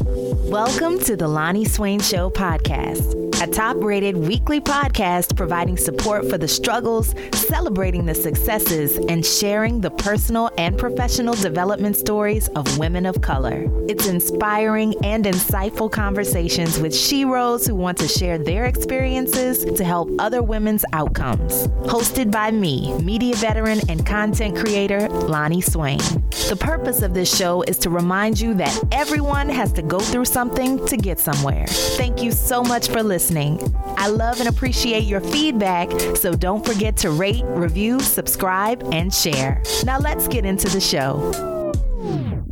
Welcome to the Lonnie Swain Show podcast, a top rated weekly podcast providing support for the struggles, celebrating the successes, and sharing the personal and professional development stories of women of color. It's inspiring and insightful conversations with sheroes who want to share their experiences to help other women's outcomes. Hosted by me, media veteran and content creator Lonnie Swain. The purpose of this show is to remind you that everyone has to go through something to get somewhere. Thank you so much for listening. I love and appreciate your feedback, so don't forget to rate, review, subscribe, and share. Now let's get into the show.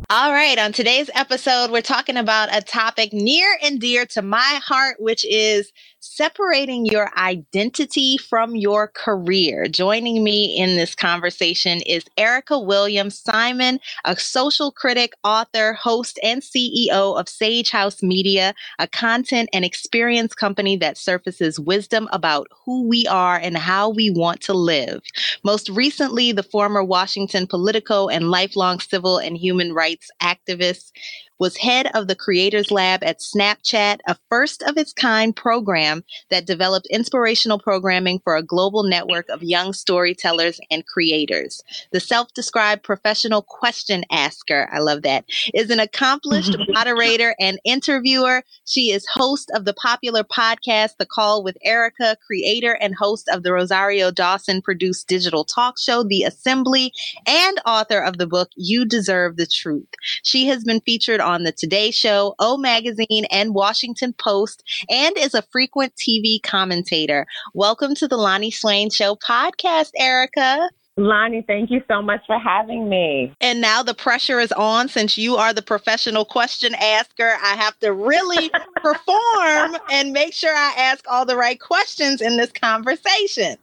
All right, on today's episode, we're talking about a topic near and dear to my heart, which is separating your identity from your career. Joining me in this conversation is Erica Williams Simon, a social critic, author, host, and CEO of Sage House Media, a content and experience company that surfaces wisdom about who we are and how we want to live. Most recently, the former Washington Politico and lifelong civil and human rights activist was head of the Creators Lab at Snapchat, a first of its kind program that developed inspirational programming for a global network of young storytellers and creators. The self described professional question asker, I love that, is an accomplished moderator and interviewer. She is host of the popular podcast, The Call with Erica, creator and host of the Rosario Dawson produced digital talk show, The Assembly, and author of the book, You Deserve the Truth. She has been featured on The Today Show, O Magazine, and Washington Post, and is a frequent TV commentator. Welcome to the Lonnie Swain Show podcast, Erica. Lonnie, thank you so much for having me. And now the pressure is on since you are the professional question asker. I have to really perform and make sure I ask all the right questions in this conversation.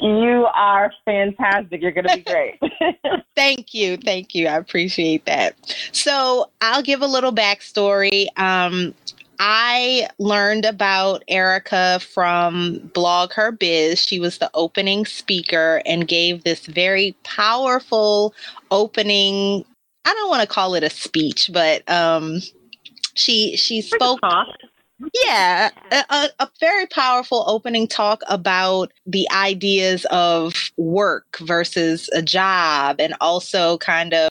You are fantastic. You're going to be great. thank you. Thank you. I appreciate that. So, I'll give a little backstory. Um, I learned about Erica from BlogHer Biz. She was the opening speaker and gave this very powerful opening. I don't want to call it a speech, but um, she she spoke. Yeah, a, a, very powerful opening talk about the ideas of work versus a job, and also kind of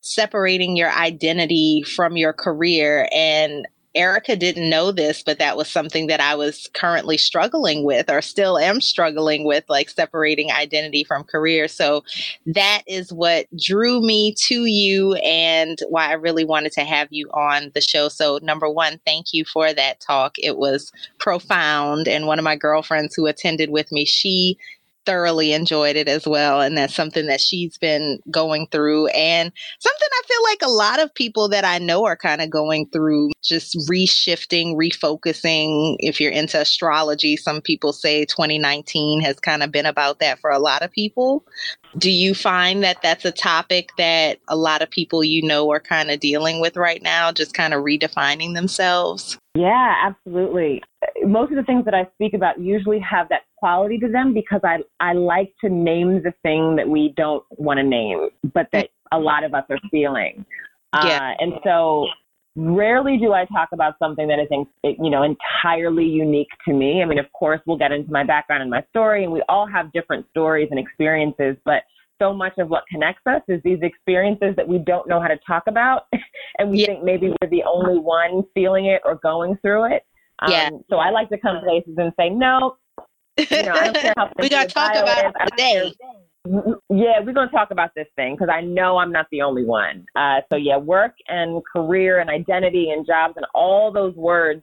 separating your identity from your career. And Erica didn't know this, but that was something that I was currently struggling with or still am struggling with, like separating identity from career. So that is what drew me to you and why I really wanted to have you on the show. So, number one, thank you for that talk. It was profound. And one of my girlfriends who attended with me, she thoroughly enjoyed it as well. And that's something that she's been going through and something I feel like a lot of people that I know are kind of going through just reshifting, refocusing. If you're into astrology, some people say 2019 has kind of been about that for a lot of people. Do you find that that's a topic that a lot of people you know are kind of dealing with right now, just kind of redefining themselves? Yeah, absolutely. Most of the things that I speak about usually have that quality to them because I, I like to name the thing that we don't want to name, but that a lot of us are feeling. Yeah. Uh, and so rarely do I talk about something that I think, you know, entirely unique to me. I mean, of course, we'll get into my background and my story, and we all have different stories and experiences, but so much of what connects us is these experiences that we don't know how to talk about, and we yeah. think maybe we're the only one feeling it or going through it. Um, yeah. So I like to come places and say, no, you know, I don't care how we got to talk about it today. Yeah, we're going to talk about this thing because I know I'm not the only one. Uh, so yeah, work and career and identity and jobs and all those words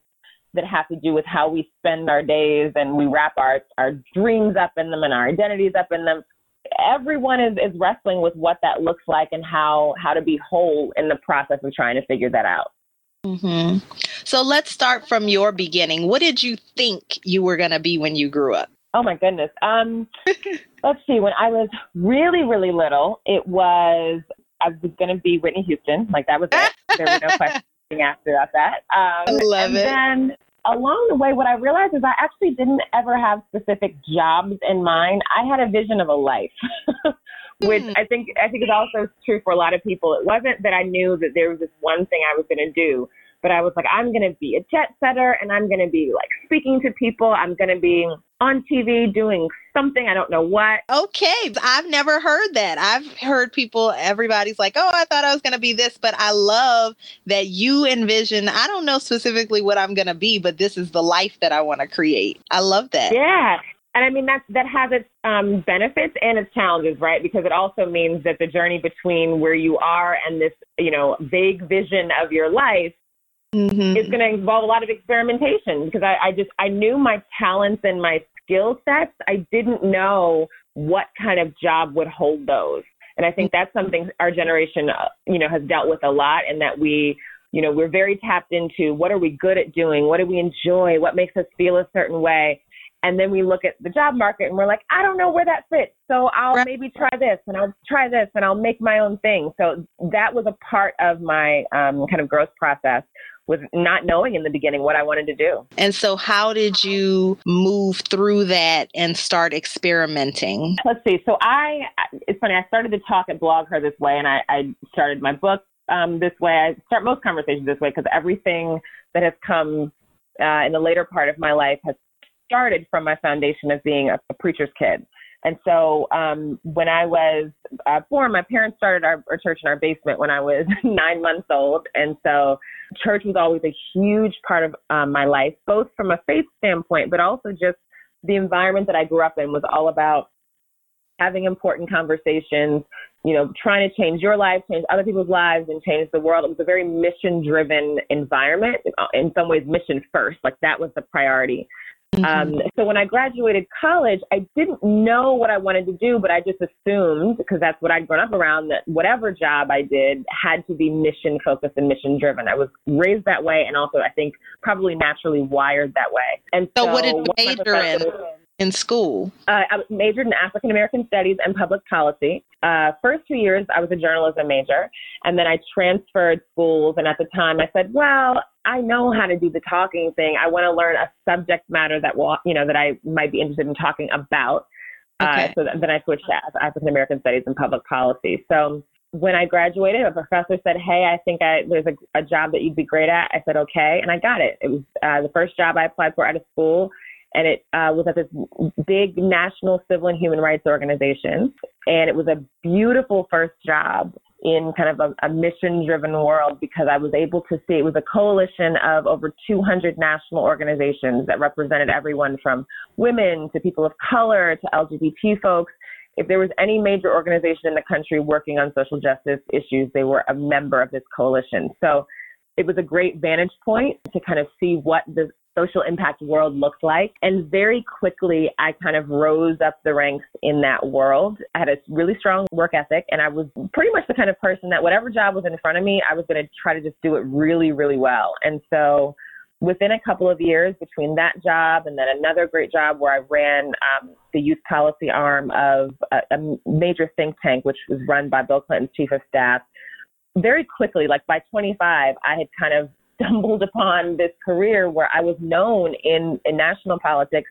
that have to do with how we spend our days and we wrap our our dreams up in them and our identities up in them everyone is, is wrestling with what that looks like and how how to be whole in the process of trying to figure that out. Mm-hmm. So let's start from your beginning. What did you think you were going to be when you grew up? Oh my goodness. Um, let's see. When I was really really little, it was I was going to be Whitney Houston. Like that was it. there were no questions after about that. Um, I love and it. Then along the way, what I realized is I actually didn't ever have specific jobs in mind. I had a vision of a life, which mm. I think I think is also true for a lot of people. It wasn't that I knew that there was this one thing I was going to do, but I was like, I'm going to be a jet setter and I'm going to be like speaking to people. I'm going to be on TV doing something. I don't know what. Okay. I've never heard that. I've heard people, everybody's like, oh, I thought I was going to be this, but I love that you envision, I don't know specifically what I'm going to be, but this is the life that I want to create. I love that. Yeah. And I mean, that, that has its um, benefits and its challenges, right? Because it also means that the journey between where you are and this, you know, vague vision of your life mm-hmm. is going to involve a lot of experimentation because I, I just, I knew my talents and my skill sets. I didn't know what kind of job would hold those. And I think that's something our generation, uh, you know, has dealt with a lot and that we, you know, we're very tapped into what are we good at doing? What do we enjoy? What makes us feel a certain way? And then we look at the job market and we're like, I don't know where that fits. So I'll right. maybe try this and I'll try this and I'll make my own thing. So that was a part of my um, kind of growth process with not knowing in the beginning what I wanted to do. And so, how did you move through that and start experimenting? Let's see. So, I, it's funny, I started to talk at BlogHer this way, and I, I started my book um, this way. I start most conversations this way because everything that has come uh, in the later part of my life has started from my foundation of being a, a preacher's kid. And so um, when I was uh, born, my parents started our, our church in our basement when I was nine months old. And so church was always a huge part of um, my life, both from a faith standpoint, but also just the environment that I grew up in was all about having important conversations, you know, trying to change your life, change other people's lives, and change the world. It was a very mission driven environment, in some ways, mission first. Like that was the priority. Mm-hmm. Um, so when I graduated college, I didn't know what I wanted to do, but I just assumed because that's what I'd grown up around that whatever job I did had to be mission focused and mission driven. I was raised that way, and also I think probably naturally wired that way. And so, so what did you major in? In school? Uh, I majored in African American Studies and Public Policy. Uh, first two years, I was a journalism major, and then I transferred schools. And at the time, I said, "Well, I know how to do the talking thing. I want to learn a subject matter that will, you know, that I might be interested in talking about." Uh, okay. Uh, so then I switched to African American Studies and Public Policy. So when I graduated, a professor said, "Hey, I think I, there's a, a job that you'd be great at." I said, "Okay," and I got it. It was uh, the first job I applied for out of school and it uh, was at this big national civil and human rights organization. And it was a beautiful first job in kind of a, a mission driven world because I was able to see it was a coalition of over 200 national organizations that represented everyone from women to people of color to LGBT folks. If there was any major organization in the country working on social justice issues, they were a member of this coalition. So it was a great vantage point to kind of see what the social impact world looked like. And very quickly, I kind of rose up the ranks in that world. I had a really strong work ethic, and I was pretty much the kind of person that whatever job was in front of me, I was going to try to just do it really, really well. And so, within a couple of years between that job and then another great job where I ran um, the youth policy arm of a, a major think tank, which was run by Bill Clinton's chief of staff, very quickly, like by 25, I had kind of stumbled upon this career where I was known in, in national politics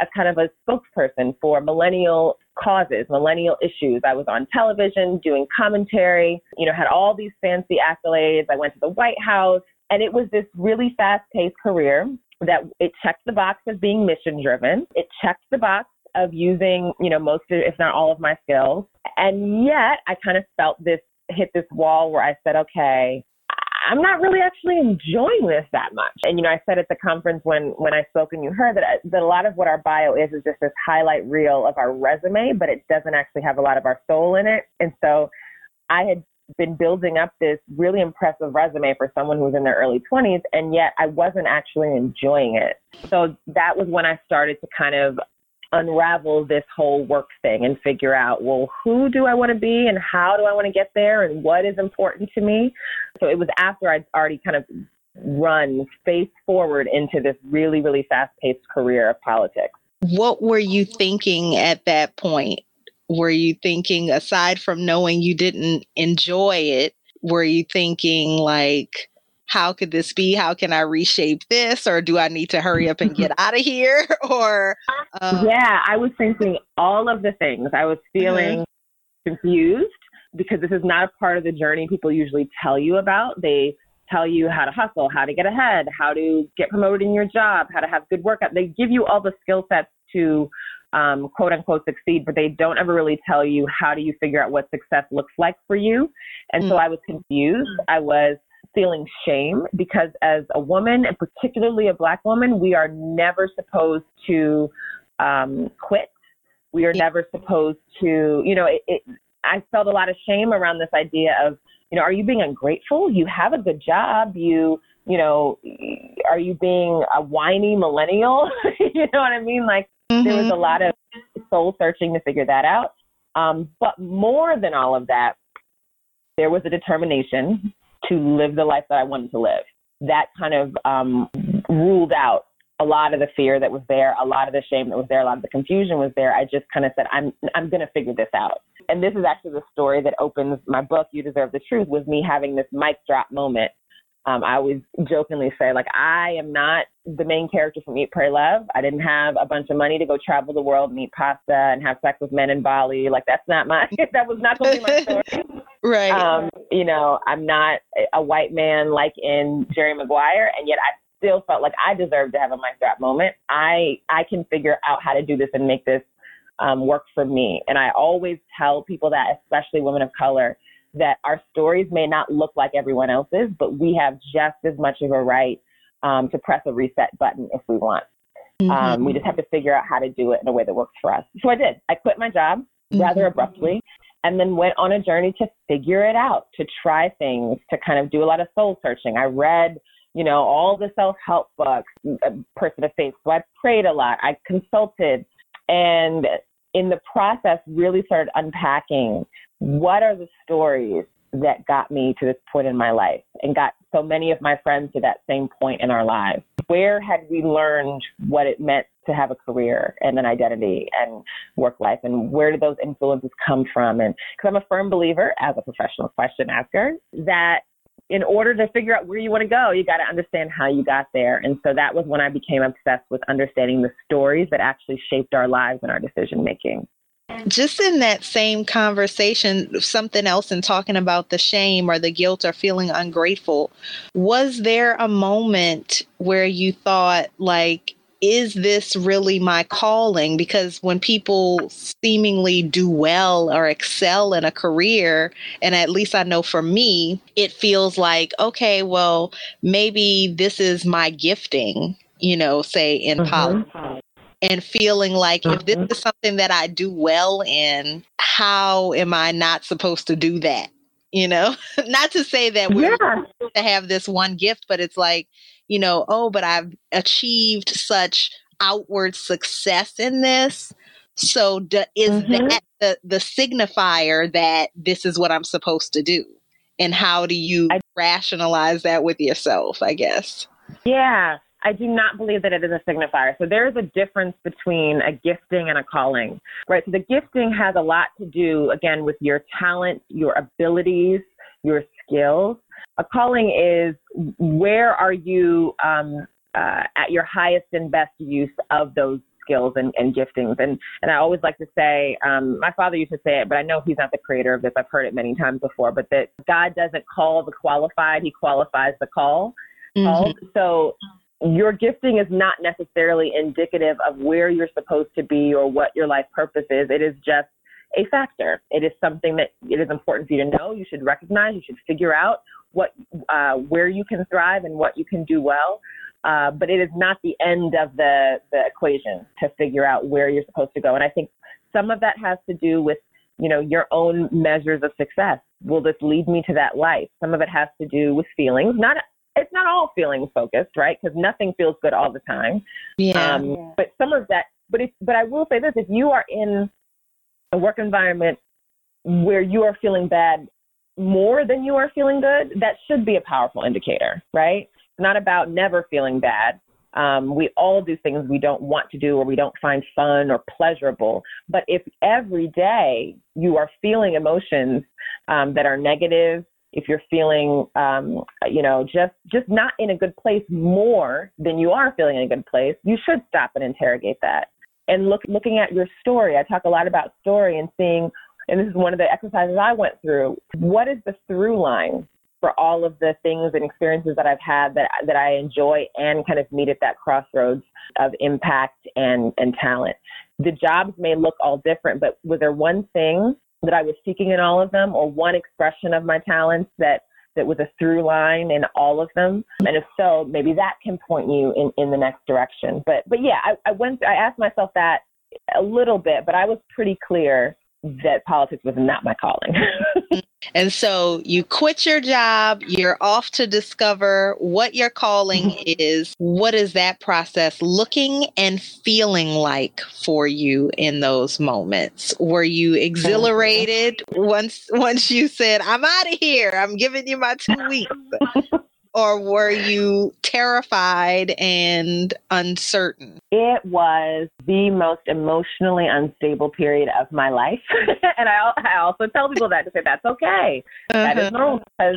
as kind of a spokesperson for millennial causes, millennial issues. I was on television doing commentary, you know, had all these fancy accolades. I went to the White House, and it was this really fast paced career that it checked the box of being mission driven. It checked the box of using, you know, most if not all of my skills. And yet I kind of felt this hit this wall where I said, okay, I'm not really actually enjoying this that much. And you know, I said at the conference when when I spoke and you heard that uh, that a lot of what our bio is is just this highlight reel of our resume, but it doesn't actually have a lot of our soul in it. And so, I had been building up this really impressive resume for someone who was in their early 20s, and yet I wasn't actually enjoying it. So that was when I started to kind of unravel this whole work thing and figure out, well, who do I want to be and how do I want to get there and what is important to me. So it was after I'd already kind of run face forward into this really, really fast paced career of politics. What were you thinking at that point? Were you thinking, aside from knowing you didn't enjoy it, were you thinking like, how could this be? How can I reshape this? Or do I need to hurry up and get out of here? or um... yeah, I was thinking all of the things. I was feeling mm-hmm. confused because this is not a part of the journey people usually tell you about. They tell you how to hustle, how to get ahead, how to get promoted in your job, how to have good workout. They give you all the skill sets to um, quote unquote succeed, but they don't ever really tell you how do you figure out what success looks like for you. And mm. so I was confused. I was feeling shame because as a woman and particularly a black woman, we are never supposed to um, quit. We are never supposed to, you know, it, it, I felt a lot of shame around this idea of, you know, are you being ungrateful? You have a good job. You, you know, are you being a whiny millennial? you know what I mean? Like mm-hmm. there was a mm-hmm. lot of soul searching to figure that out. Um, but more than all of that, there was a determination to live the life that I wanted to live. That kind of um, ruled out a lot of the fear that was there, a lot of the shame that was there, a lot of the confusion was there. I just kind of said, I'm I'm going to figure this out. And this is actually the story that opens my book, You Deserve the Truth, was me having this mic drop moment um, I always jokingly say, like, I am not the main character from Eat, Pray, Love. I didn't have a bunch of money to go travel the world and eat pasta and have sex with men in Bali. Like, that's not my, that was not going to be my story. right. Um, you know, I'm not a white man like in Jerry Maguire, and yet I still felt like I deserved to have a mic drop moment. I, I can figure out how to do this and make this um, work for me. And I always tell people that, especially women of color, that our stories may not look like everyone else's, but we have just as much of a right um, to press a reset button if we want. Mm-hmm. Um, we just have to figure out how to do it in a way that works for us. So I did. I quit my job mm-hmm. rather abruptly and then went on a journey to figure it out, to try things, to kind of do a lot of soul searching. I read, you know, all the self help books, person of faith. So I prayed a lot. I consulted and in the process really started unpacking what are the stories that got me to this point in my life and got so many of my friends to that same point in our lives? Where had we learned what it meant to have a career and an identity and work life? And where did those influences come from? And because I'm a firm believer, as a professional question asker, that in order to figure out where you want to go, you got to understand how you got there. And so that was when I became obsessed with understanding the stories that actually shaped our lives and our decision making. Just in that same conversation, something else in talking about the shame or the guilt or feeling ungrateful, was there a moment where you thought, like, is this really my calling? Because when people seemingly do well or excel in a career, and at least I know for me, it feels like, okay, well, maybe this is my gifting, you know, say in mm-hmm. politics. And feeling like mm-hmm. if this mm-hmm. is something that I do well in, how am I not supposed to do that? You know, not to say that we're yeah. to have this one gift, but it's like, you know, oh, but I've achieved such outward success in this. So d- is mm-hmm. that the, the signifier that this is what I'm supposed to do? And how do you I, rationalize that with yourself, I guess? Yeah, I do not believe that it is a signifier. So there is a difference between a gifting and a calling, right? So the gifting has a lot to do, again, with your talent, your abilities, your skills. A calling is where are you um, uh, at your highest and best use of those skills and, and giftings. And and I always like to say, um, my father used to say it, but I know he's not the creator of this. I've heard it many times before, but that God doesn't call the qualified; He qualifies the call. Mm-hmm. So your gifting is not necessarily indicative of where you're supposed to be or what your life purpose is. It is just a factor. It is something that it is important for you to know. You should recognize. You should figure out what uh, where you can thrive and what you can do well. Uh, but it is not the end of the the equation to figure out where you're supposed to go. And I think some of that has to do with you know your own measures of success. Will this lead me to that life? Some of it has to do with feelings. Not it's not all feeling focused, right? Because nothing feels good all the time. Yeah. Um, but some of that. But if but I will say this: if you are in a work environment where you are feeling bad more than you are feeling good, that should be a powerful indicator, right? It's not about never feeling bad. Um, we all do things we don't want to do or we don't find fun or pleasurable. But if every day you are feeling emotions um, that are negative, if you're feeling, um, you know, just just not in a good place more than you are feeling in a good place, you should stop and interrogate that. And look, looking at your story, I talk a lot about story and seeing and this is one of the exercises I went through. What is the through line for all of the things and experiences that I've had that that I enjoy and kind of meet at that crossroads of impact and and talent. The jobs may look all different, but was there one thing that I was seeking in all of them, or one expression of my talents that that was a through line in all of them? And if so, maybe that can point you in, in the next direction. But but yeah, I, I went I asked myself that a little bit, but I was pretty clear that politics was not my calling. and so you quit your job, you're off to discover what your calling mm-hmm. is. What is that process looking and feeling like for you in those moments? Were you exhilarated once once you said, "I'm out of here. I'm giving you my 2 weeks." or were you terrified and uncertain? It was the most emotionally unstable period of my life. and I, I also tell people that to say that's okay. Uh-huh. That is uh-huh. normal because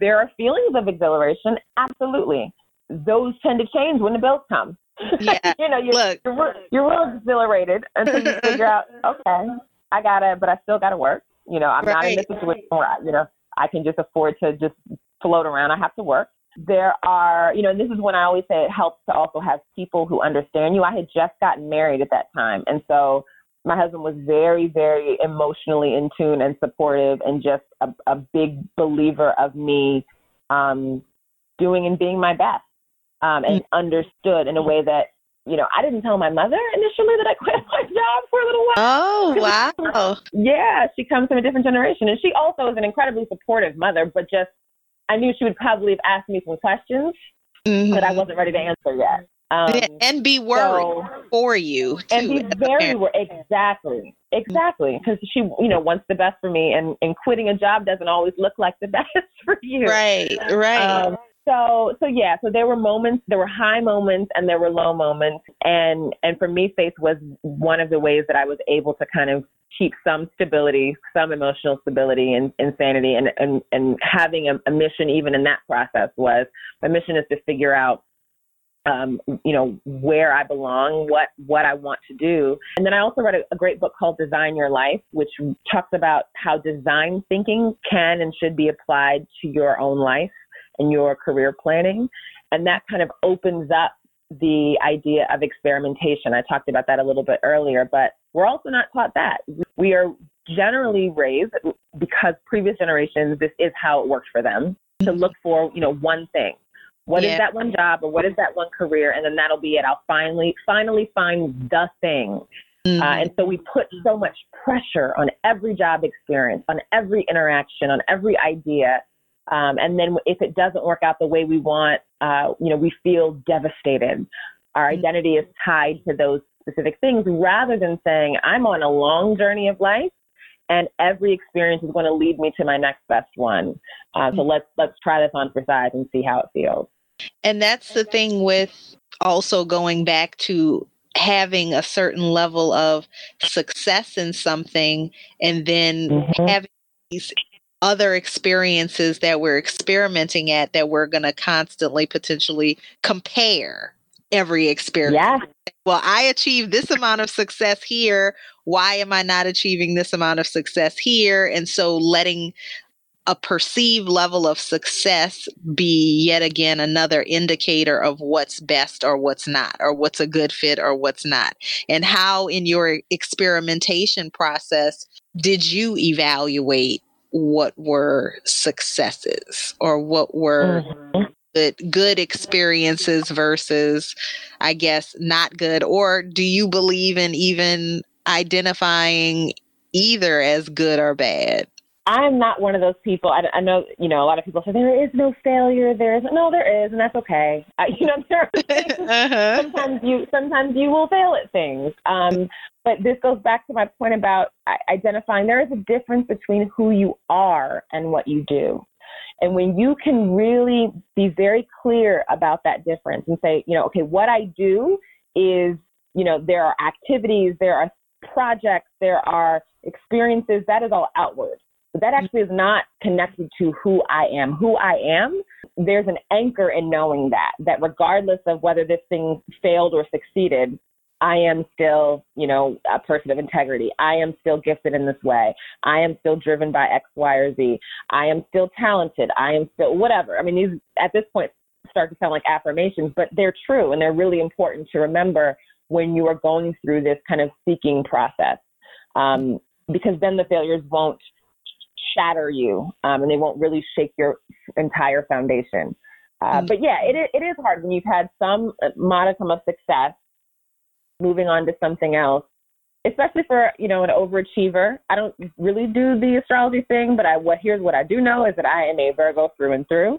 there are feelings of exhilaration. Absolutely. Those tend to change when the bills come. Yeah. you know, you're, Look. You're, you're real exhilarated until you figure out, okay, I got to, but I still got to work. You know, I'm right. not in a situation where, I, you know, I can just afford to just float around. I have to work. There are, you know, and this is when I always say it helps to also have people who understand you. I had just gotten married at that time. And so my husband was very, very emotionally in tune and supportive and just a, a big believer of me um, doing and being my best um, and mm-hmm. understood in a way that you know, I didn't tell my mother initially that I quit my job for a little while. Oh, wow. yeah, she comes from a different generation. And she also is an incredibly supportive mother, but just I knew she would probably have asked me some questions mm-hmm. that I wasn't ready to answer yet. Um, and be worried so, for you too, and be very worried exactly exactly because she you know wants the best for me and and quitting a job doesn't always look like the best for you right right um, so so yeah so there were moments there were high moments and there were low moments. And and for me faith was one of the ways that i was able to kind of keep some stability some emotional stability and, and sanity and and and having a, a mission even in that process was my mission is to figure out um, you know where I belong, what what I want to do, and then I also read a, a, great book called Design Your Life, which talks about how design thinking can and should be applied to your own life in your career planning. And that kind of opens up the idea of experimentation. I talked about that a little bit earlier, but we're also not taught that. We are generally raised because previous generations, this is how it worked for them to look for, you know, one thing. What yeah. is that one job or what is that one career? And then that'll be it. I'll finally, finally find the thing. Mm-hmm. Uh, and so we put so much pressure on every job experience, on every interaction, on every idea um, and then if it doesn't work out the way we want, uh, you know, we feel devastated. Our mm-hmm. identity is tied to those specific things rather than saying, I'm on a long journey of life and every experience is going to lead me to my next best one. Uh, so mm-hmm. let's, let's try this on for size and see how it feels. And that's the thing with also going back to having a certain level of success in something and then mm-hmm. having these other experiences that we're experimenting at that we're going to constantly potentially compare every experience. Yeah. Well, I achieved this amount of success here. Why am I not achieving this amount of success here? And so letting a perceived level of success be yet again another indicator of what's best or what's not, or what's a good fit or what's not. And how, in your experimentation process, did you evaluate what were successes or what were mm-hmm. good, good experiences versus, I guess, not good? Or do you believe in even identifying either as good or bad? I'm not one of those people. I, I know, you know, a lot of people say there is no failure. There is no, there is, and that's okay. I, you know, there uh-huh. sometimes you sometimes you will fail at things. Um, but this goes back to my point about identifying there is a difference between who you are and what you do. And when you can really be very clear about that difference and say, you know, okay, what I do is, you know, there are activities, there are projects, there are experiences, that is all outward. But that actually is not connected to who I am. Who I am, there's an anchor in knowing that, that regardless of whether this thing failed or succeeded, I am still, you know, a person of integrity. I am still gifted in this way. I am still driven by X, Y, or Z. I am still talented. I am still whatever. I mean, these at this point start to sound like affirmations, but they're true and they're really important to remember when you are going through this kind of seeking process. Um, because then the failures won't shatter you um, and they won't really shake your entire foundation. Uh, mm-hmm. But yeah, it, it is hard when you've had some modicum of success moving on to something else, especially for, you know, an overachiever. I don't really do the astrology thing, but I, what, here's what I do know is that I am a Virgo through and through.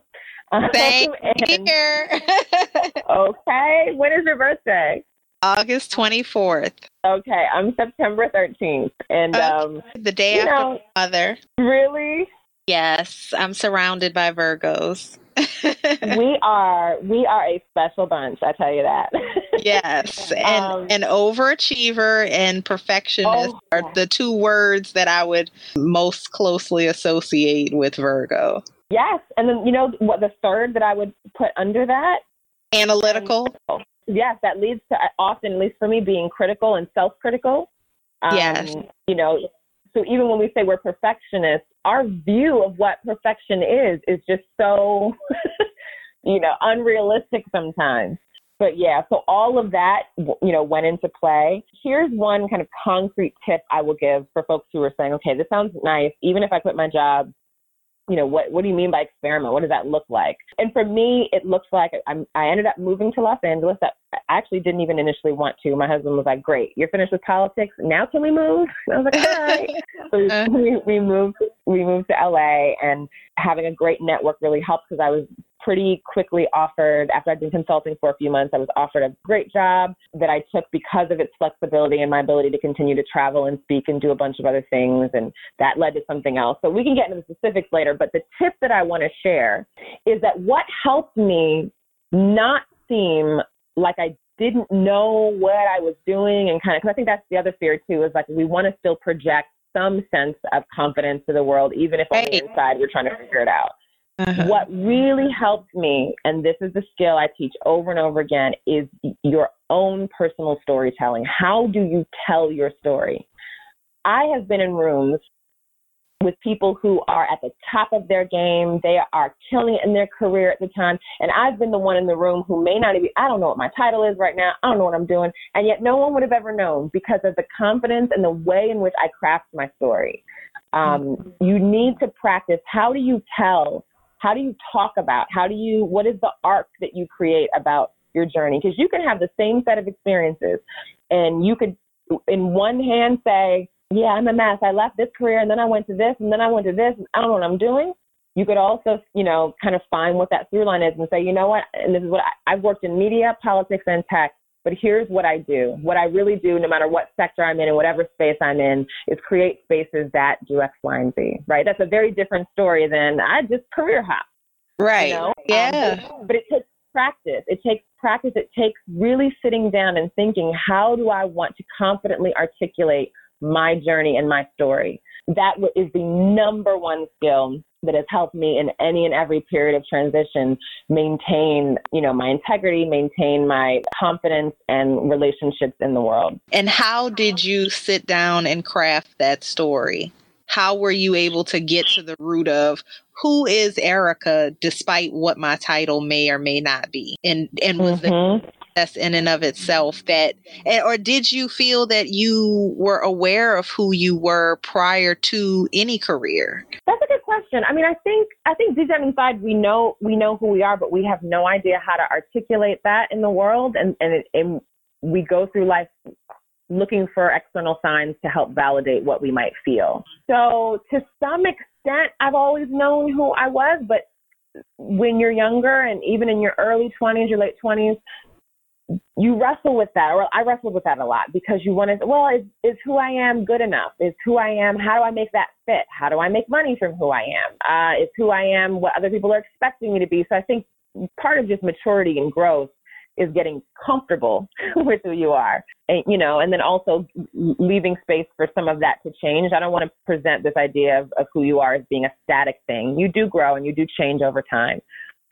Thank and, here. okay. When is your birthday? August 24th. Okay, I'm September 13th. And okay. um, the day after know, mother. Really? Yes, I'm surrounded by Virgos. we are we are a special bunch, I tell you that. yes. And um, an overachiever and perfectionist oh, are the two words that I would most closely associate with Virgo. Yes. And then you know what the third that I would put under that? Analytical. Um, yes, that leads to often, at least for me, being critical and self-critical. Um, yes. You know, so even when we say we're perfectionists, our view of what perfection is is just so, you know, unrealistic sometimes. But yeah, so all of that, you know, went into play. Here's one kind of concrete tip I will give for folks who are saying, okay, this sounds nice. Even if I quit my job, you know, what, what do you mean by experiment? What does that look like? And for me, it looks like I'm, I ended up moving to Los Angeles. That I actually didn't even initially want to. My husband was like, great, you're finished with politics. Now can we move? And I was like, all right. so we, uh. we, we moved, we moved to LA and having a great network really helped because I was pretty quickly offered, after I'd been consulting for a few months, I was offered a great job that I took because of its flexibility and my ability to continue to travel and speak and do a bunch of other things. And that led to something else. So we can get into the specifics later. But the tip that I want to share is that what helped me not seem like I didn't know what I was doing and kind of, because I think that's the other fear too, is like we want to still project some sense of confidence to the world, even if on the inside we're trying to figure it out. Uh-huh. What really helped me, and this is the skill I teach over and over again, is your own personal storytelling. How do you tell your story? I have been in rooms with people who are at the top of their game. They are killing it in their career at the time. And I've been the one in the room who may not even, I don't know what my title is right now. I don't know what I'm doing. And yet no one would have ever known because of the confidence and the way in which I craft my story. Um, mm-hmm. you need to practice. How do you tell how do you talk about? How do you, what is the arc that you create about your journey? Because you can have the same set of experiences and you could, in one hand, say, yeah, I'm a mess. I left this career and then I went to this and then I went to this. I don't know what I'm doing. You could also, you know, kind of find what that through line is and say, you know what, and this is what I, I've worked in media, politics, and tech. But here's what I do. What I really do, no matter what sector I'm in and whatever space I'm in, is create spaces that do X, Y, and Z. Right? That's a very different story than I just career hop. Right. You know? Um, yeah. Um, but, but it takes practice. It takes practice. It takes really sitting down and thinking, how do I want to confidently articulate my journey and my story? That is the number one skill that has helped me in any and every period of transition maintain, you know, my integrity, maintain my confidence and relationships in the world. And how did you sit down and craft that story? How were you able to get to the root of who is Erica despite what my title may or may not be? And and was mm-hmm. the process in and of itself that or did you feel that you were aware of who you were prior to any career? That's a good question. I mean, I think I think deep down inside we know we know who we are, but we have no idea how to articulate that in the world, and and, it, and we go through life looking for external signs to help validate what we might feel. So to some extent, I've always known who I was, but when you're younger and even in your early 20s, your late 20s, you wrestle with that, or I wrestled with that a lot because you want to, well, is, is who I am good enough? Is who I am, how do I make that fit? How do I make money from who I am? Uh, is who I am what other people are expecting me to be? So I think part of just maturity and growth is getting comfortable with who you are and you know and then also leaving space for some of that to change i don't want to present this idea of, of who you are as being a static thing you do grow and you do change over time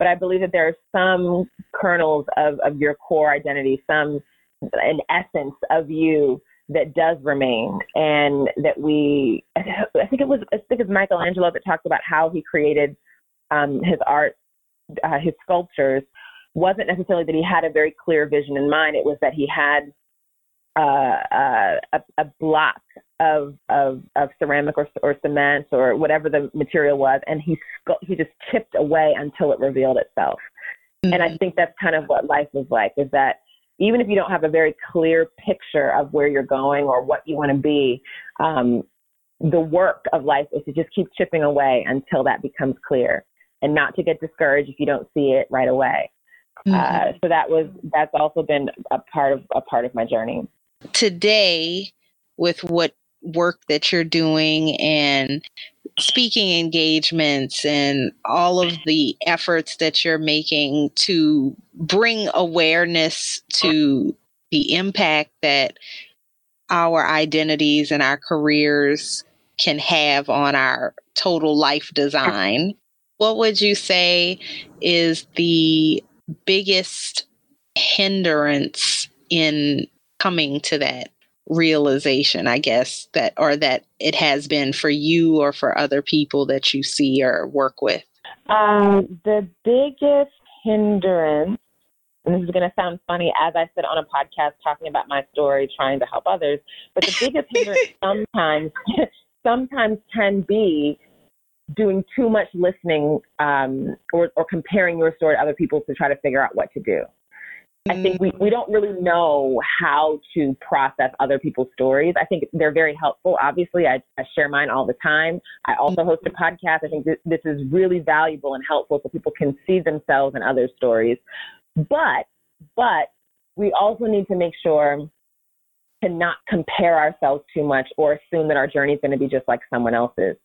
but I believe that there are some kernels of, of your core identity, some an essence of you that does remain. And that we I think it was I think it's Michelangelo that talked about how he created um, his art uh, his sculptures. Wasn't necessarily that he had a very clear vision in mind. It was that he had uh, uh, a, a block of, of of ceramic or, or cement or whatever the material was and he he just chipped away until it revealed itself mm-hmm. and I think that's kind of what life is like is that even if you don't have a very clear picture of where you're going or what you want to be, um, the work of life is to just keep chipping away until that becomes clear and not to get discouraged if you don't see it right away. Mm-hmm. Uh, so that was that's also been a part of a part of my journey. Today, with what work that you're doing and speaking engagements and all of the efforts that you're making to bring awareness to the impact that our identities and our careers can have on our total life design. What would you say is the biggest hindrance in coming to that realization, I guess, that or that it has been for you or for other people that you see or work with? Um, the biggest hindrance, and this is going to sound funny as I sit on a podcast talking about my story, trying to help others, but the biggest hindrance sometimes, sometimes can be doing too much listening um, or, or comparing your story to other people to try to figure out what to do. I think we, we don't really know how to process other people's stories. I think they're very helpful. Obviously, I, I share mine all the time. I also host a podcast. I think this, this is really valuable and helpful so people can see themselves in other stories. But, but we also need to make sure to not compare ourselves too much or assume that our journey is going to be just like someone else's.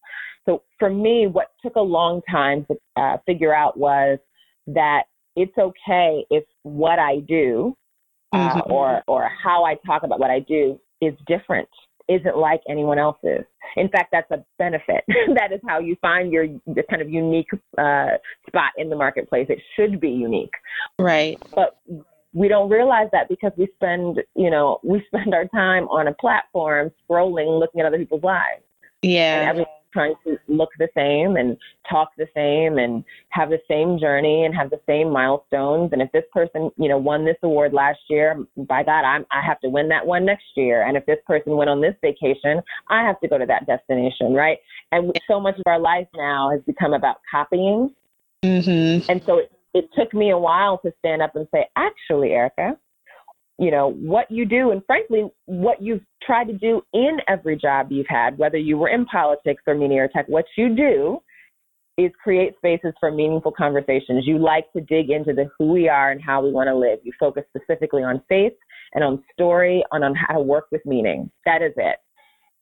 So for me, what took a long time to uh, figure out was that it's okay if what I do uh, mm-hmm. or or how I talk about what I do is different, isn't like anyone else's. In fact, that's a benefit. that is how you find your the kind of unique uh, spot in the marketplace. It should be unique, right? But we don't realize that because we spend you know we spend our time on a platform scrolling, looking at other people's lives. Yeah. Trying to look the same and talk the same and have the same journey and have the same milestones. And if this person, you know, won this award last year, by God, I'm, I have to win that one next year. And if this person went on this vacation, I have to go to that destination, right? And so much of our life now has become about copying. Mm-hmm. And so it, it took me a while to stand up and say, actually, Erica, you know, what you do and frankly, what you've tried to do in every job you've had, whether you were in politics or media or tech, what you do is create spaces for meaningful conversations. You like to dig into the who we are and how we want to live. You focus specifically on faith and on story and on how to work with meaning. That is it.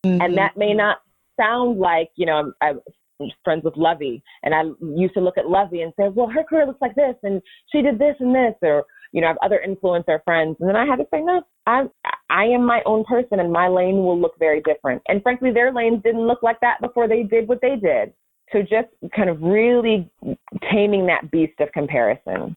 Mm-hmm. And that may not sound like, you know, I'm, I'm friends with Luvvie and I used to look at Luvvie and say, well, her career looks like this and she did this and this or you know, I have other influencer friends. And then I had to say, no, I'm, I am my own person and my lane will look very different. And frankly, their lanes didn't look like that before they did what they did. So just kind of really taming that beast of comparison.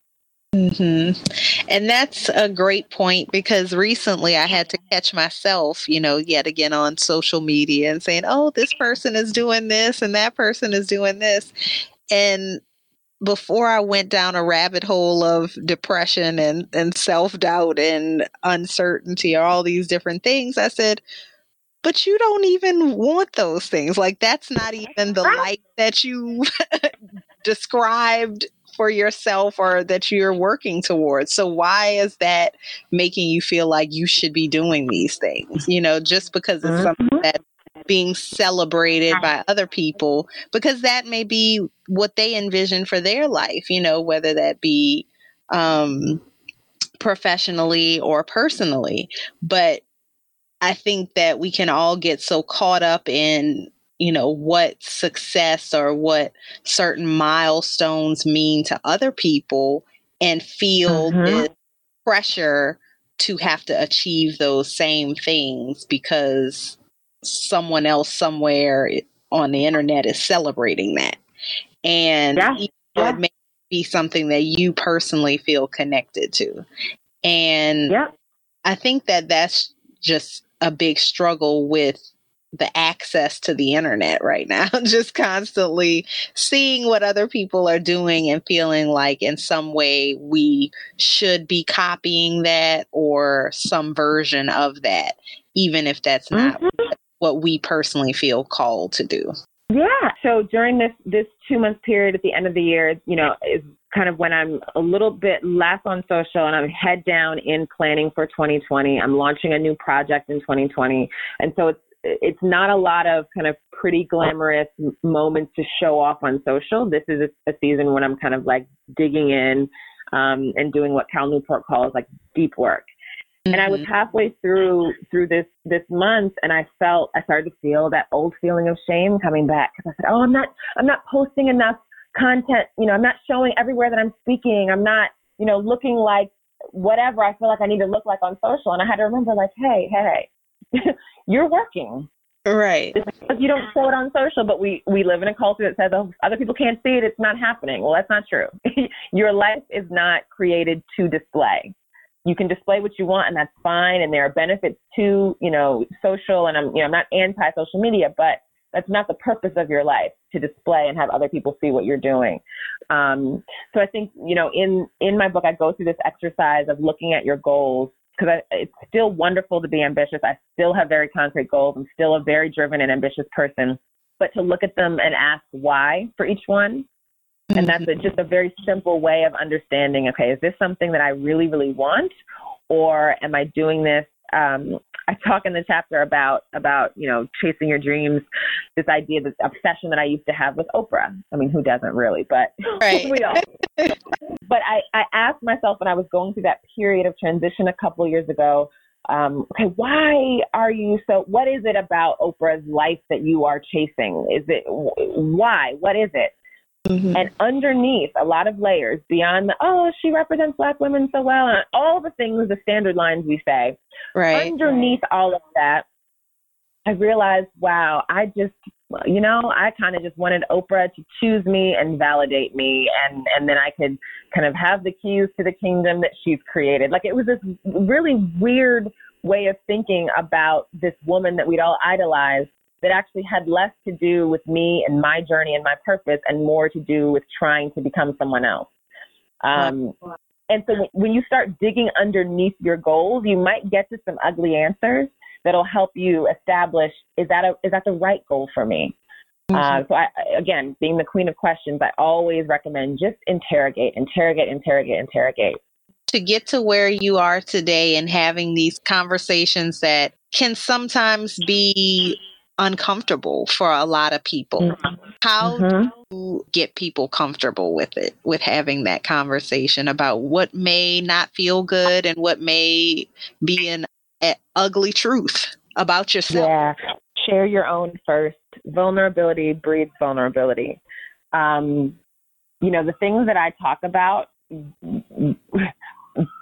Mm-hmm. And that's a great point because recently I had to catch myself, you know, yet again on social media and saying, oh, this person is doing this and that person is doing this. And before I went down a rabbit hole of depression and, and self doubt and uncertainty or all these different things, I said, but you don't even want those things. Like, that's not even the life that you described for yourself or that you're working towards. So, why is that making you feel like you should be doing these things? You know, just because it's something mm-hmm. that being celebrated by other people because that may be what they envision for their life, you know, whether that be um, professionally or personally. But I think that we can all get so caught up in, you know, what success or what certain milestones mean to other people and feel mm-hmm. this pressure to have to achieve those same things because someone else somewhere on the internet is celebrating that. And yeah. Yeah. it may be something that you personally feel connected to. And yeah. I think that that's just a big struggle with the access to the internet right now just constantly seeing what other people are doing and feeling like in some way we should be copying that or some version of that even if that's not mm-hmm. what we personally feel called to do yeah so during this this two month period at the end of the year you know is kind of when I'm a little bit less on social and I'm head down in planning for 2020. I'm launching a new project in 2020. And so it's it's not a lot of kind of pretty glamorous moments to show off on social. This is a, a season when I'm kind of like digging in um, and doing what Cal Newport calls like deep work. Mm-hmm. And I was mm-hmm. halfway through through this this month, and I felt I started to feel that old feeling of shame coming back because I said, "Oh, I'm not I'm not posting enough content. You know, I'm not showing everywhere that I'm speaking. I'm not you know looking like whatever I feel like I need to look like on social." And I had to remember, like, hey, hey, you're working. Right. Because you don't show it on social, but we, we live in a culture that says, oh, other people can't see it, it's not happening. Well, that's not true. Your life is not created to display. You can display what you want, and that's fine. And there are benefits to, you know, social. And I'm, you know, I'm not anti-social media, but that's not the purpose of your life to display and have other people see what you're doing. Um, so I think, you know, in in my book, I go through this exercise of looking at your goals because it's still wonderful to be ambitious. I still have very concrete goals. I'm still a very driven and ambitious person. But to look at them and ask why for each one, and that's a, just a very simple way of understanding. Okay, is this something that I really, really want, or am I doing this um, I talk in the chapter about about you know chasing your dreams, this idea, this obsession that I used to have with Oprah. I mean, who doesn't really? But right. we all. but I I asked myself when I was going through that period of transition a couple of years ago. Um, okay, why are you so? What is it about Oprah's life that you are chasing? Is it why? What is it? Mm-hmm. And underneath a lot of layers beyond the, oh, she represents black women so well, and all the things, the standard lines we say. Right. Underneath all of that, I realized, wow, I just, you know, I kind of just wanted Oprah to choose me and validate me, and and then I could kind of have the keys to the kingdom that she's created. Like it was this really weird way of thinking about this woman that we'd all idolized that actually had less to do with me and my journey and my purpose and more to do with trying to become someone else. Um, and so when you start digging underneath your goals, you might get to some ugly answers that'll help you establish is that a, is that the right goal for me? Uh, mm-hmm. Uh, so I, again, being the queen of questions, I always recommend just interrogate, interrogate, interrogate, interrogate. To get to where you are today and having these conversations that can sometimes be uncomfortable for a lot of people. Mm-hmm. How mm-hmm. do you get people comfortable with it, with having that conversation about what may not feel good and what may be an ugly truth about yourself? Yeah, share your own first. Vulnerability breeds vulnerability. Um, you know, the things that I talk about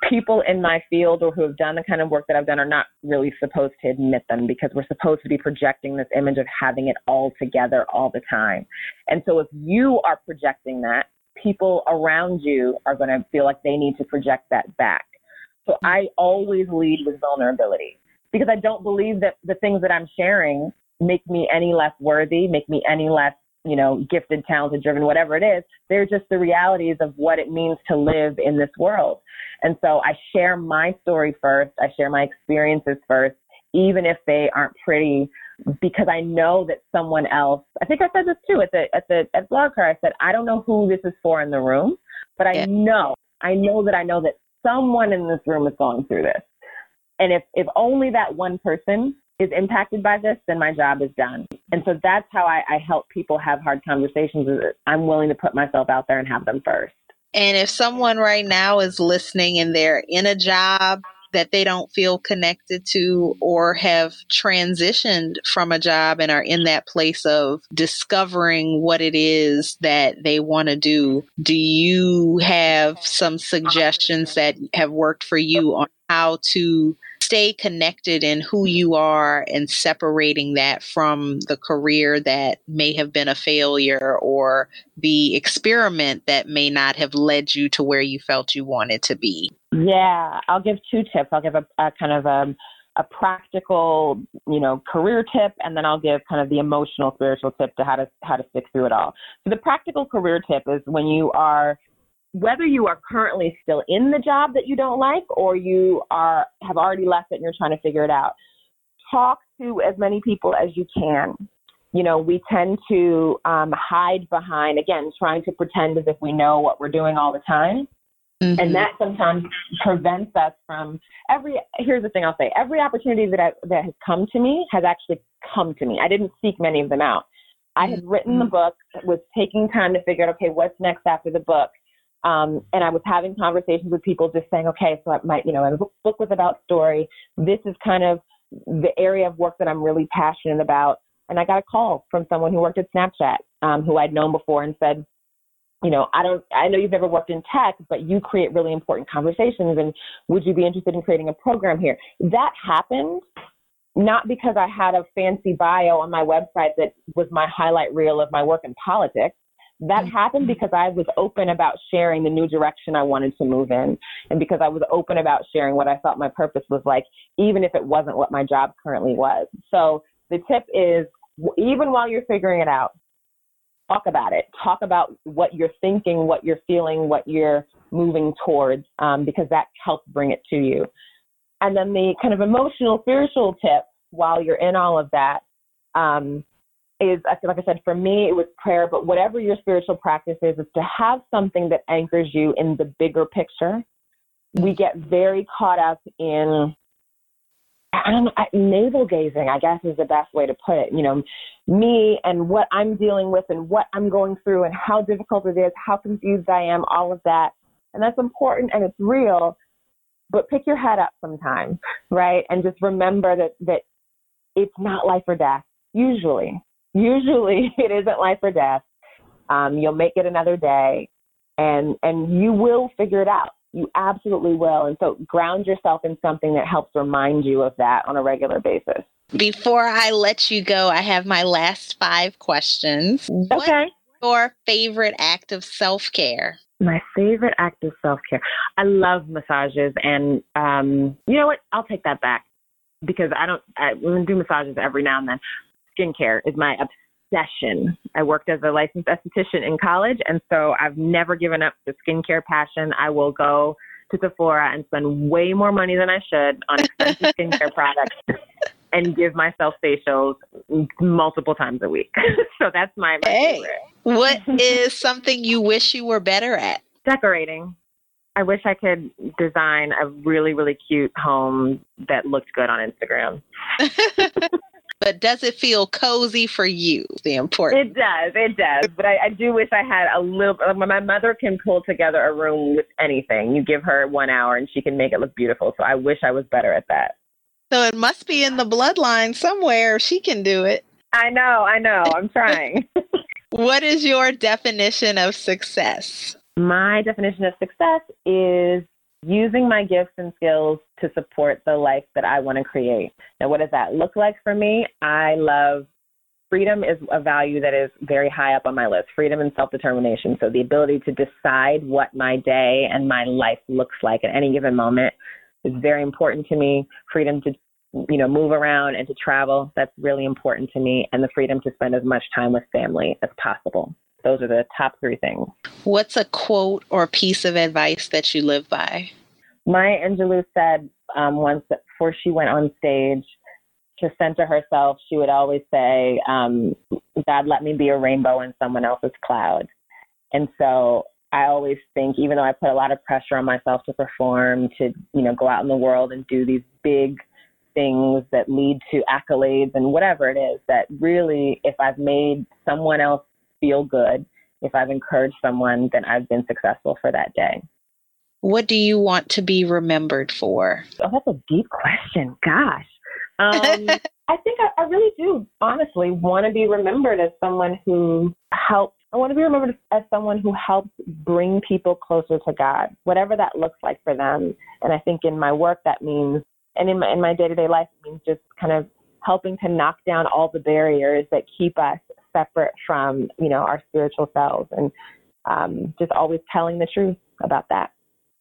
people in my field or who have done the kind of work that I've done are not really supposed to admit them because we're supposed to be projecting this image of having it all together all the time. And so if you are projecting that, people around you are going to feel like they need to project that back. So I always lead with vulnerability because I don't believe that the things that I'm sharing make me any less worthy, make me any less you know, gifted, talented, driven, whatever it is. They're just the realities of what it means to live in this world. And so I share my story first. I share my experiences first, even if they aren't pretty, because I know that someone else. I think I said this too at the at the at BlogHer. I said I don't know who this is for in the room, but I yeah. know I know that I know that someone in this room is going through this. And if if only that one person is impacted by this, then my job is done. And so that's how I, I help people have hard conversations. I'm willing to put myself out there and have them first. And if someone right now is listening and they're in a job that they don't feel connected to or have transitioned from a job and are in that place of discovering what it is that they want to do, do you have some suggestions that have worked for you on how to stay connected in who you are and separating that from the career that may have been a failure or the experiment that may not have led you to where you felt you wanted to be? Yeah, I'll give two tips. I'll give a, a kind of a, a practical, you know, career tip, and then I'll give kind of the emotional, spiritual tip to how to how to stick through it all. So the practical career tip is when you are whether you are currently still in the job that you don't like or you are have already left it and you're trying to figure it out talk to as many people as you can. You know we tend to um, hide behind again trying to pretend as if we know what we're doing all the time. Mm-hmm. and that sometimes prevents us from every here's the thing i'll say every opportunity that I, that has come to me has actually come to me. I didn't seek many of them out. I had written the mm-hmm. book was taking time to figure out okay what's next after the book um, and I was having conversations with people just saying, okay, so my, you know, my book was about story. This is kind of the area of work that I'm really passionate about. And I got a call from someone who worked at Snapchat, um, who I'd known before and said, you know, I don't, I know you've never worked in tech, but you create really important conversations. And would you be interested in creating a program here? That happened not because I had a fancy bio on my website that was my highlight reel of my work in politics. That mm-hmm. happened because I was open about sharing the new direction I wanted to move in, and because I was open about sharing what I thought my purpose was like, even if it wasn't what my job currently was. So the tip is even while you're figuring it out, talk about it. Talk about what you're thinking, what you're feeling, what you're moving towards, um, because that helps bring it to you. And then the kind of emotional, spiritual tip while you're in all of that um, is like I said, for me it was prayer, but whatever your spiritual practice is, is to have something that anchors you in the bigger picture. We get very caught up in I don't know, navel gazing, I guess is the best way to put it. You know, me and what I'm dealing with and what I'm going through and how difficult it is, how confused I am, all of that. And that's important and it's real, but pick your head up sometimes, right? And just remember that that it's not life or death, usually. Usually it isn't life or death. Um, you'll make it another day and and you will figure it out. You absolutely will. And so ground yourself in something that helps remind you of that on a regular basis. Before I let you go, I have my last five questions. Okay. What's your favorite act of self care? My favorite act of self care. I love massages, and um, you know what? I'll take that back because I don't. I do massages every now and then, skincare is my obsession. I worked as a licensed esthetician in college, and so I've never given up the skincare passion. I will go to Sephora and spend way more money than I should on expensive skincare products and give myself facials multiple times a week. so that's my, my hey, favorite. What is something you wish you were better at? Decorating. I wish I could design a really, really cute home that looked good on Instagram. But does it feel cozy for you? The important. It does. It does. But I, I do wish I had a little. Uh, my mother can pull together a room with anything. You give her one hour and she can make it look beautiful. So I wish I was better at that. So it must be in the bloodline somewhere. She can do it. I know. I know. I'm trying. what is your definition of success? My definition of success is using my gifts and skills to support the life that I want to create. Now, what does that look like for me? I love freedom is a value that is very high up on my list freedom and self determination. So, the ability to decide what my day and my life looks like at any given moment is very important to me. Freedom to you know move around and to travel that's really important to me and the freedom to spend as much time with family as possible those are the top three things. What's a quote or piece of advice that you live by? Maya Angelou said um, once before she went on stage to center herself, she would always say, um, God, let me be a rainbow in someone else's cloud. And so I always think, even though I put a lot of pressure on myself to perform, to, you know, go out in the world and do these big things that lead to accolades and whatever it is, that really, if I've made someone else feel good. If I've encouraged someone, then I've been successful for that day. What do you want to be remembered for? Oh, that's a deep question. Gosh. Um, I think I, I really do, honestly, want to be remembered as someone who helped. I want to be remembered as someone who helps bring people closer to God, whatever that looks like for them. And I think in my work, that means and in my in my day to day life, it means just kind of helping to knock down all the barriers that keep us separate from you know our spiritual selves, and um, just always telling the truth about that.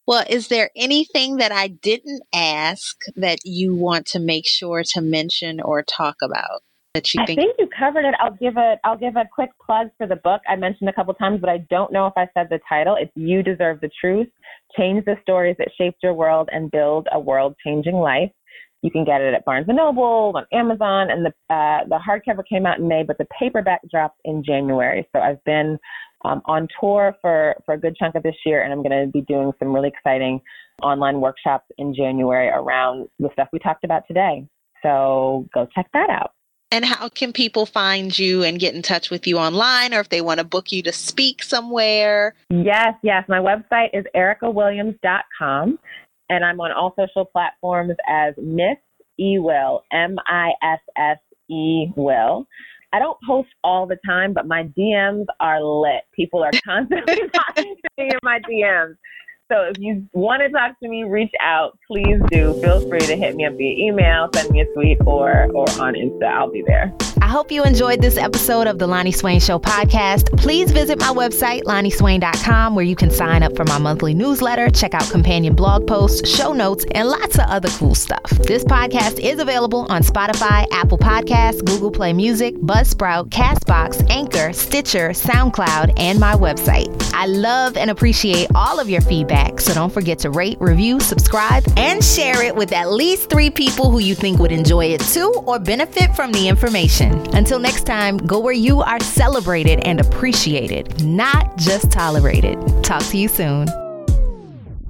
Well, is there anything that I didn't ask that you want to make sure to mention or talk about? That you think- I think? you covered it. I'll give it. I'll give a quick plug for the book I mentioned a couple times, but I don't know if I said the title. It's "You Deserve the Truth: Change the Stories That Shaped Your World and Build a World-Changing Life." You can get it at Barnes and Noble, on Amazon, and the uh, the hardcover came out in May, but the paperback dropped in January. So I've been um, on tour for for a good chunk of this year, and I'm going to be doing some really exciting online workshops in January around the stuff we talked about today. So go check that out. And how can people find you and get in touch with you online or if they want to book you to speak somewhere? Yes, yes. My website is ericawilliams.com and I'm on all social platforms as Miss E Will, M I S S E Will. I don't post all the time, but my DMs are lit. People are constantly talking to me in my DMs. So if you want to talk to me, reach out. Please do. Feel free to hit me up via email, send me a tweet, or or on Insta. I'll be there. Hope you enjoyed this episode of the Lonnie Swain Show podcast. Please visit my website, lonnieswain.com, where you can sign up for my monthly newsletter, check out companion blog posts, show notes, and lots of other cool stuff. This podcast is available on Spotify, Apple Podcasts, Google Play Music, Buzzsprout, Castbox, Anchor, Stitcher, SoundCloud, and my website. I love and appreciate all of your feedback, so don't forget to rate, review, subscribe, and share it with at least three people who you think would enjoy it too or benefit from the information. Until next time, go where you are celebrated and appreciated, not just tolerated. Talk to you soon.